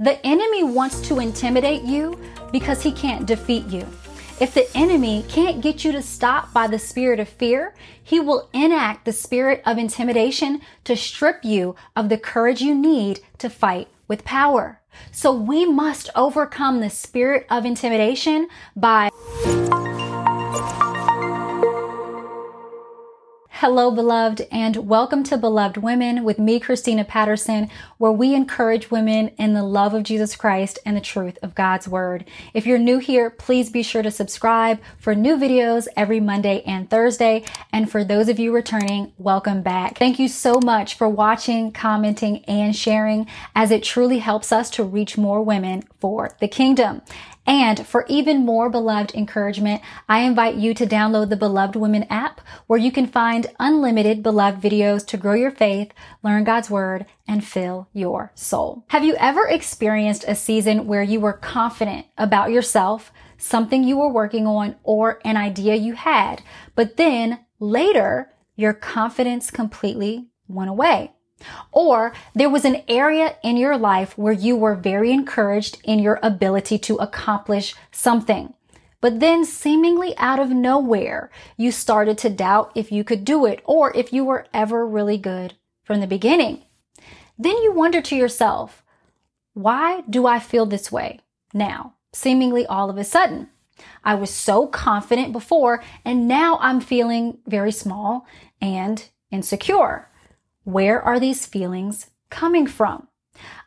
The enemy wants to intimidate you because he can't defeat you. If the enemy can't get you to stop by the spirit of fear, he will enact the spirit of intimidation to strip you of the courage you need to fight with power. So we must overcome the spirit of intimidation by Hello, beloved, and welcome to Beloved Women with me, Christina Patterson, where we encourage women in the love of Jesus Christ and the truth of God's Word. If you're new here, please be sure to subscribe for new videos every Monday and Thursday. And for those of you returning, welcome back. Thank you so much for watching, commenting, and sharing, as it truly helps us to reach more women for the kingdom. And for even more beloved encouragement, I invite you to download the Beloved Women app where you can find unlimited beloved videos to grow your faith, learn God's word, and fill your soul. Have you ever experienced a season where you were confident about yourself, something you were working on, or an idea you had, but then later your confidence completely went away? Or there was an area in your life where you were very encouraged in your ability to accomplish something. But then seemingly out of nowhere, you started to doubt if you could do it or if you were ever really good from the beginning. Then you wonder to yourself, why do I feel this way now, seemingly all of a sudden? I was so confident before and now I'm feeling very small and insecure. Where are these feelings coming from?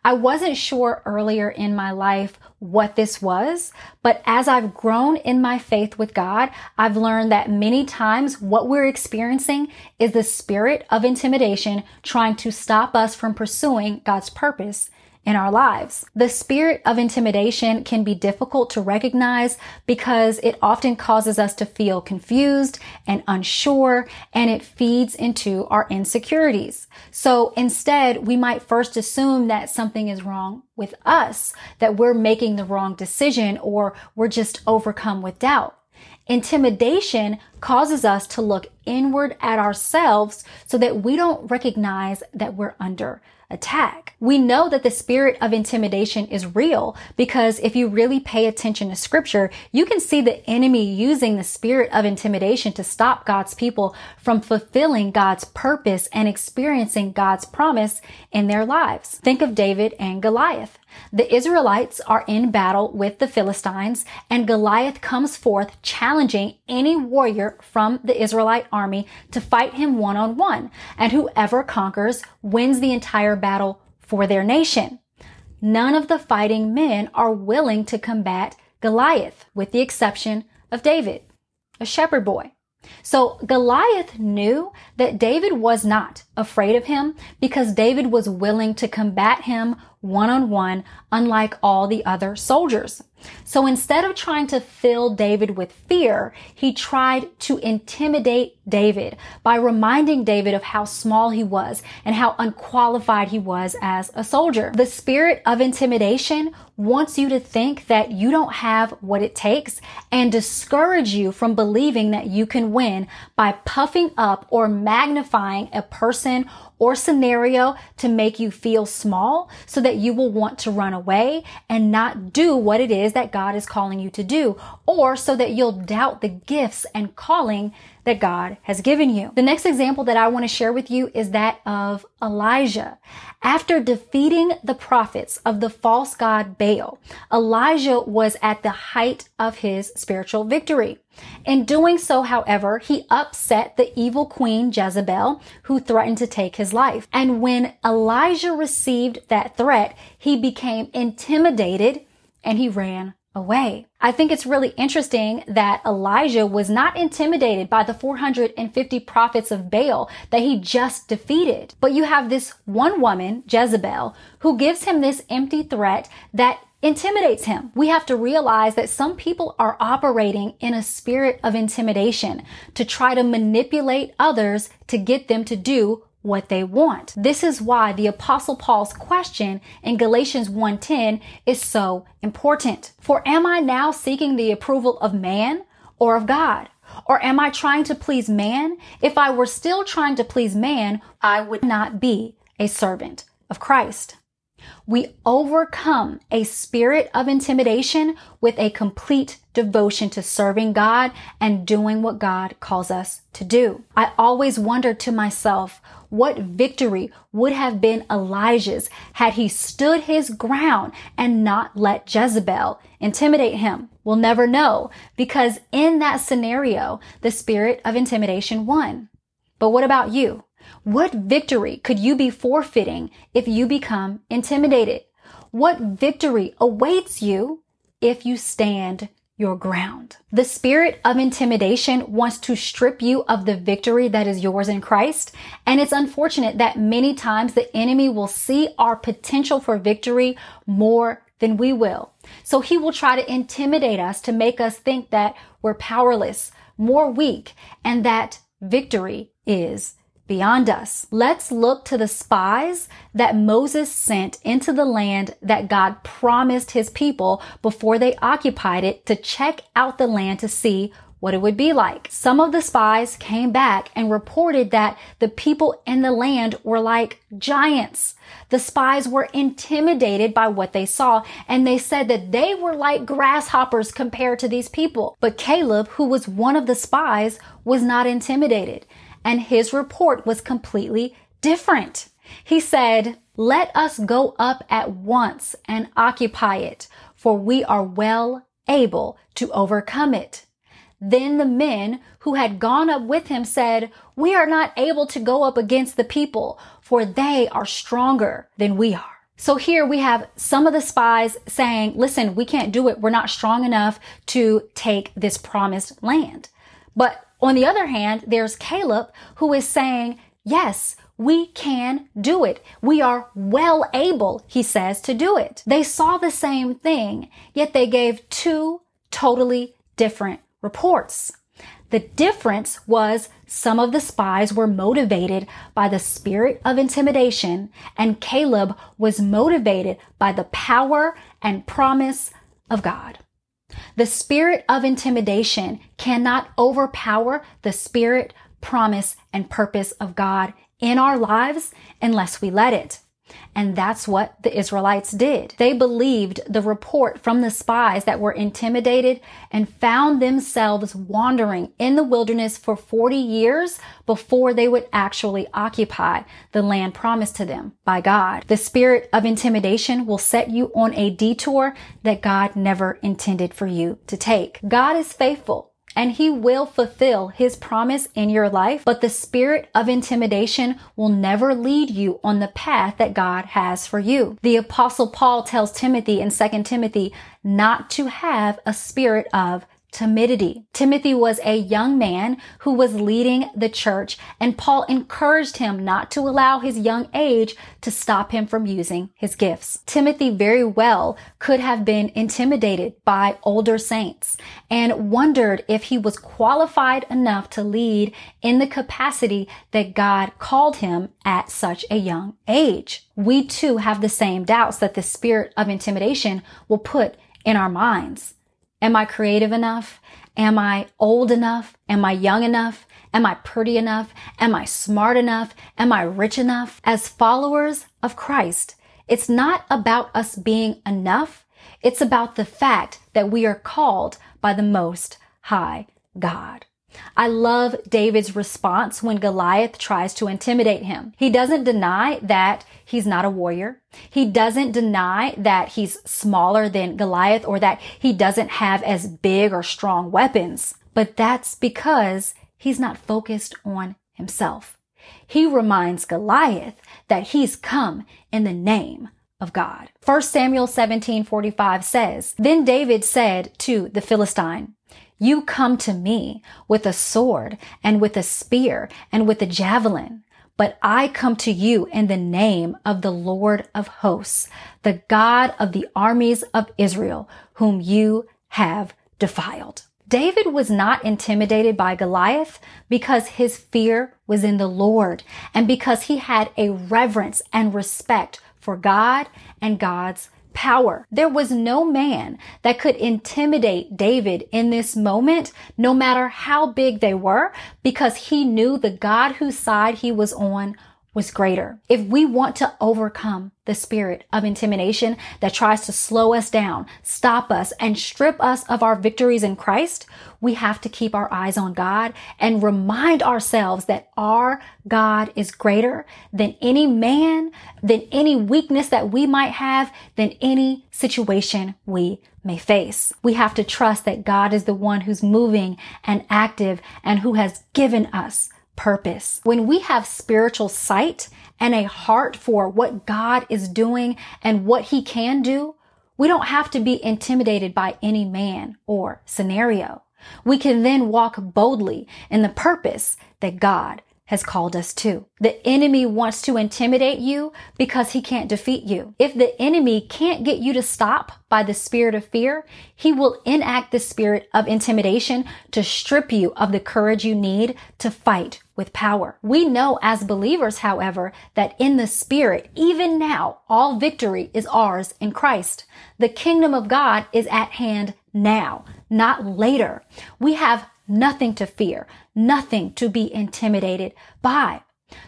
I wasn't sure earlier in my life what this was, but as I've grown in my faith with God, I've learned that many times what we're experiencing is the spirit of intimidation trying to stop us from pursuing God's purpose in our lives. The spirit of intimidation can be difficult to recognize because it often causes us to feel confused and unsure and it feeds into our insecurities. So instead, we might first assume that something is wrong with us, that we're making the wrong decision or we're just overcome with doubt. Intimidation causes us to look inward at ourselves so that we don't recognize that we're under attack. We know that the spirit of intimidation is real because if you really pay attention to scripture, you can see the enemy using the spirit of intimidation to stop God's people from fulfilling God's purpose and experiencing God's promise in their lives. Think of David and Goliath. The Israelites are in battle with the Philistines and Goliath comes forth challenging any warrior from the Israelite army to fight him one on one. And whoever conquers wins the entire battle for their nation. None of the fighting men are willing to combat Goliath with the exception of David, a shepherd boy. So Goliath knew that David was not afraid of him because David was willing to combat him one on one, unlike all the other soldiers. So instead of trying to fill David with fear, he tried to intimidate David by reminding David of how small he was and how unqualified he was as a soldier. The spirit of intimidation wants you to think that you don't have what it takes and discourage you from believing that you can win by puffing up or magnifying a person or scenario to make you feel small so that you will want to run away and not do what it is that God is calling you to do, or so that you'll doubt the gifts and calling that God has given you. The next example that I want to share with you is that of Elijah. After defeating the prophets of the false god Baal, Elijah was at the height of his spiritual victory. In doing so, however, he upset the evil queen Jezebel, who threatened to take his life. And when Elijah received that threat, he became intimidated and he ran away. I think it's really interesting that Elijah was not intimidated by the 450 prophets of Baal that he just defeated. But you have this one woman, Jezebel, who gives him this empty threat that intimidates him. We have to realize that some people are operating in a spirit of intimidation to try to manipulate others to get them to do what they want. This is why the apostle Paul's question in Galatians 1:10 is so important. For am I now seeking the approval of man or of God? Or am I trying to please man? If I were still trying to please man, I would not be a servant of Christ. We overcome a spirit of intimidation with a complete devotion to serving God and doing what God calls us to do. I always wondered to myself, what victory would have been Elijah's had he stood his ground and not let Jezebel intimidate him? We'll never know because in that scenario, the spirit of intimidation won. But what about you? What victory could you be forfeiting if you become intimidated? What victory awaits you if you stand your ground? The spirit of intimidation wants to strip you of the victory that is yours in Christ. And it's unfortunate that many times the enemy will see our potential for victory more than we will. So he will try to intimidate us to make us think that we're powerless, more weak, and that victory is beyond us. Let's look to the spies that Moses sent into the land that God promised his people before they occupied it to check out the land to see what it would be like. Some of the spies came back and reported that the people in the land were like giants. The spies were intimidated by what they saw and they said that they were like grasshoppers compared to these people. But Caleb, who was one of the spies, was not intimidated and his report was completely different. He said, let us go up at once and occupy it, for we are well able to overcome it. Then the men who had gone up with him said, we are not able to go up against the people, for they are stronger than we are. So here we have some of the spies saying, listen, we can't do it. We're not strong enough to take this promised land. But on the other hand, there's Caleb who is saying, yes, we can do it. We are well able, he says, to do it. They saw the same thing, yet they gave two totally different reports. The difference was some of the spies were motivated by the spirit of intimidation and Caleb was motivated by the power and promise of God. The spirit of intimidation cannot overpower the spirit, promise, and purpose of God in our lives unless we let it. And that's what the Israelites did. They believed the report from the spies that were intimidated and found themselves wandering in the wilderness for 40 years before they would actually occupy the land promised to them by God. The spirit of intimidation will set you on a detour that God never intended for you to take. God is faithful and he will fulfill his promise in your life, but the spirit of intimidation will never lead you on the path that God has for you. The apostle Paul tells Timothy in 2 Timothy not to have a spirit of timidity. Timothy was a young man who was leading the church and Paul encouraged him not to allow his young age to stop him from using his gifts. Timothy very well could have been intimidated by older saints and wondered if he was qualified enough to lead in the capacity that God called him at such a young age. We too have the same doubts that the spirit of intimidation will put in our minds. Am I creative enough? Am I old enough? Am I young enough? Am I pretty enough? Am I smart enough? Am I rich enough? As followers of Christ, it's not about us being enough. It's about the fact that we are called by the most high God. I love David's response when Goliath tries to intimidate him. He doesn't deny that he's not a warrior. He doesn't deny that he's smaller than Goliath or that he doesn't have as big or strong weapons. But that's because he's not focused on himself. He reminds Goliath that he's come in the name of God. 1 Samuel 17:45 says, Then David said to the Philistine, you come to me with a sword and with a spear and with a javelin, but I come to you in the name of the Lord of hosts, the God of the armies of Israel, whom you have defiled. David was not intimidated by Goliath because his fear was in the Lord and because he had a reverence and respect for God and God's power. There was no man that could intimidate David in this moment, no matter how big they were, because he knew the God whose side he was on was greater. If we want to overcome the spirit of intimidation that tries to slow us down, stop us, and strip us of our victories in Christ, we have to keep our eyes on God and remind ourselves that our God is greater than any man, than any weakness that we might have, than any situation we may face. We have to trust that God is the one who's moving and active and who has given us purpose. When we have spiritual sight and a heart for what God is doing and what he can do, we don't have to be intimidated by any man or scenario. We can then walk boldly in the purpose that God has called us to. The enemy wants to intimidate you because he can't defeat you. If the enemy can't get you to stop by the spirit of fear, he will enact the spirit of intimidation to strip you of the courage you need to fight with power. We know as believers, however, that in the spirit, even now, all victory is ours in Christ. The kingdom of God is at hand now, not later. We have nothing to fear, nothing to be intimidated by.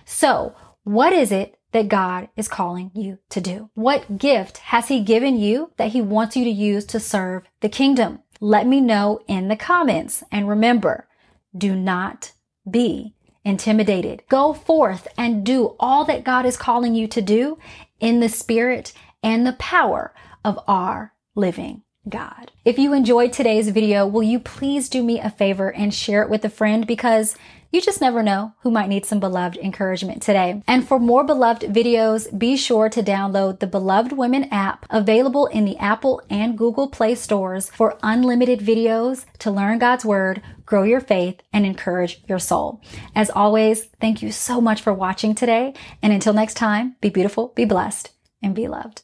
So what is it that God is calling you to do? What gift has he given you that he wants you to use to serve the kingdom? Let me know in the comments. And remember, do not be intimidated. Go forth and do all that God is calling you to do in the spirit and the power of our living God. If you enjoyed today's video, will you please do me a favor and share it with a friend because you just never know who might need some beloved encouragement today. And for more beloved videos, be sure to download the Beloved Women app available in the Apple and Google Play stores for unlimited videos to learn God's word, grow your faith, and encourage your soul. As always, thank you so much for watching today. And until next time, be beautiful, be blessed, and be loved.